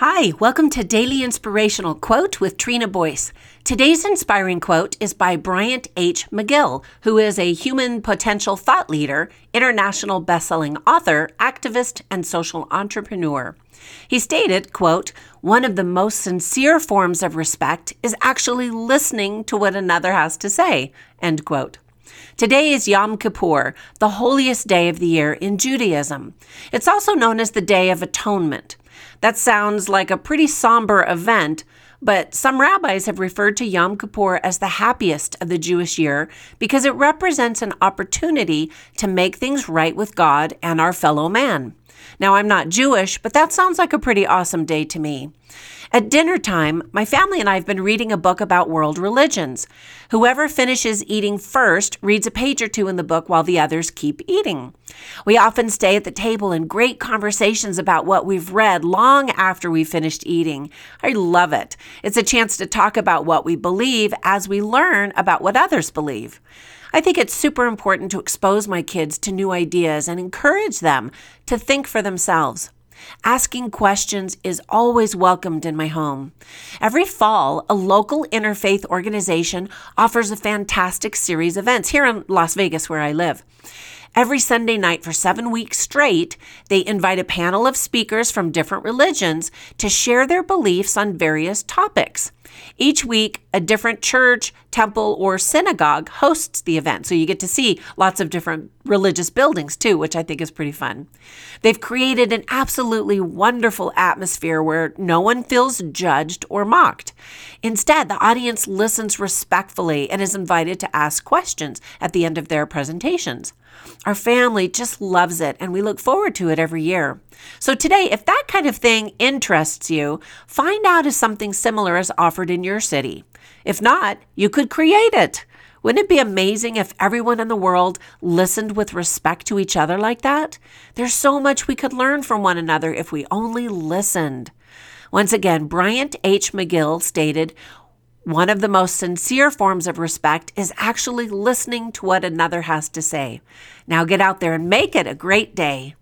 Hi, welcome to Daily Inspirational Quote with Trina Boyce. Today's inspiring quote is by Bryant H. McGill, who is a human potential thought leader, international best-selling author, activist, and social entrepreneur. He stated, quote, "One of the most sincere forms of respect is actually listening to what another has to say." End quote. Today is Yom Kippur, the holiest day of the year in Judaism. It's also known as the Day of Atonement. That sounds like a pretty somber event, but some rabbis have referred to Yom Kippur as the happiest of the Jewish year because it represents an opportunity to make things right with God and our fellow man. Now, I'm not Jewish, but that sounds like a pretty awesome day to me. At dinner time, my family and I have been reading a book about world religions. Whoever finishes eating first reads a page or two in the book while the others keep eating. We often stay at the table in great conversations about what we've read long after we've finished eating. I love it. It's a chance to talk about what we believe as we learn about what others believe. I think it's super important to expose my kids to new ideas and encourage them to think for themselves. Asking questions is always welcomed in my home. Every fall, a local interfaith organization offers a fantastic series of events here in Las Vegas, where I live. Every Sunday night for seven weeks straight, they invite a panel of speakers from different religions to share their beliefs on various topics. Each week, a different church, temple, or synagogue hosts the event. So you get to see lots of different religious buildings too, which I think is pretty fun. They've created an absolutely wonderful atmosphere where no one feels judged or mocked. Instead, the audience listens respectfully and is invited to ask questions at the end of their presentations. Our family just loves it and we look forward to it every year. So, today, if that kind of thing interests you, find out if something similar is offered in your city. If not, you could create it. Wouldn't it be amazing if everyone in the world listened with respect to each other like that? There's so much we could learn from one another if we only listened. Once again, Bryant H. McGill stated, one of the most sincere forms of respect is actually listening to what another has to say. Now get out there and make it a great day.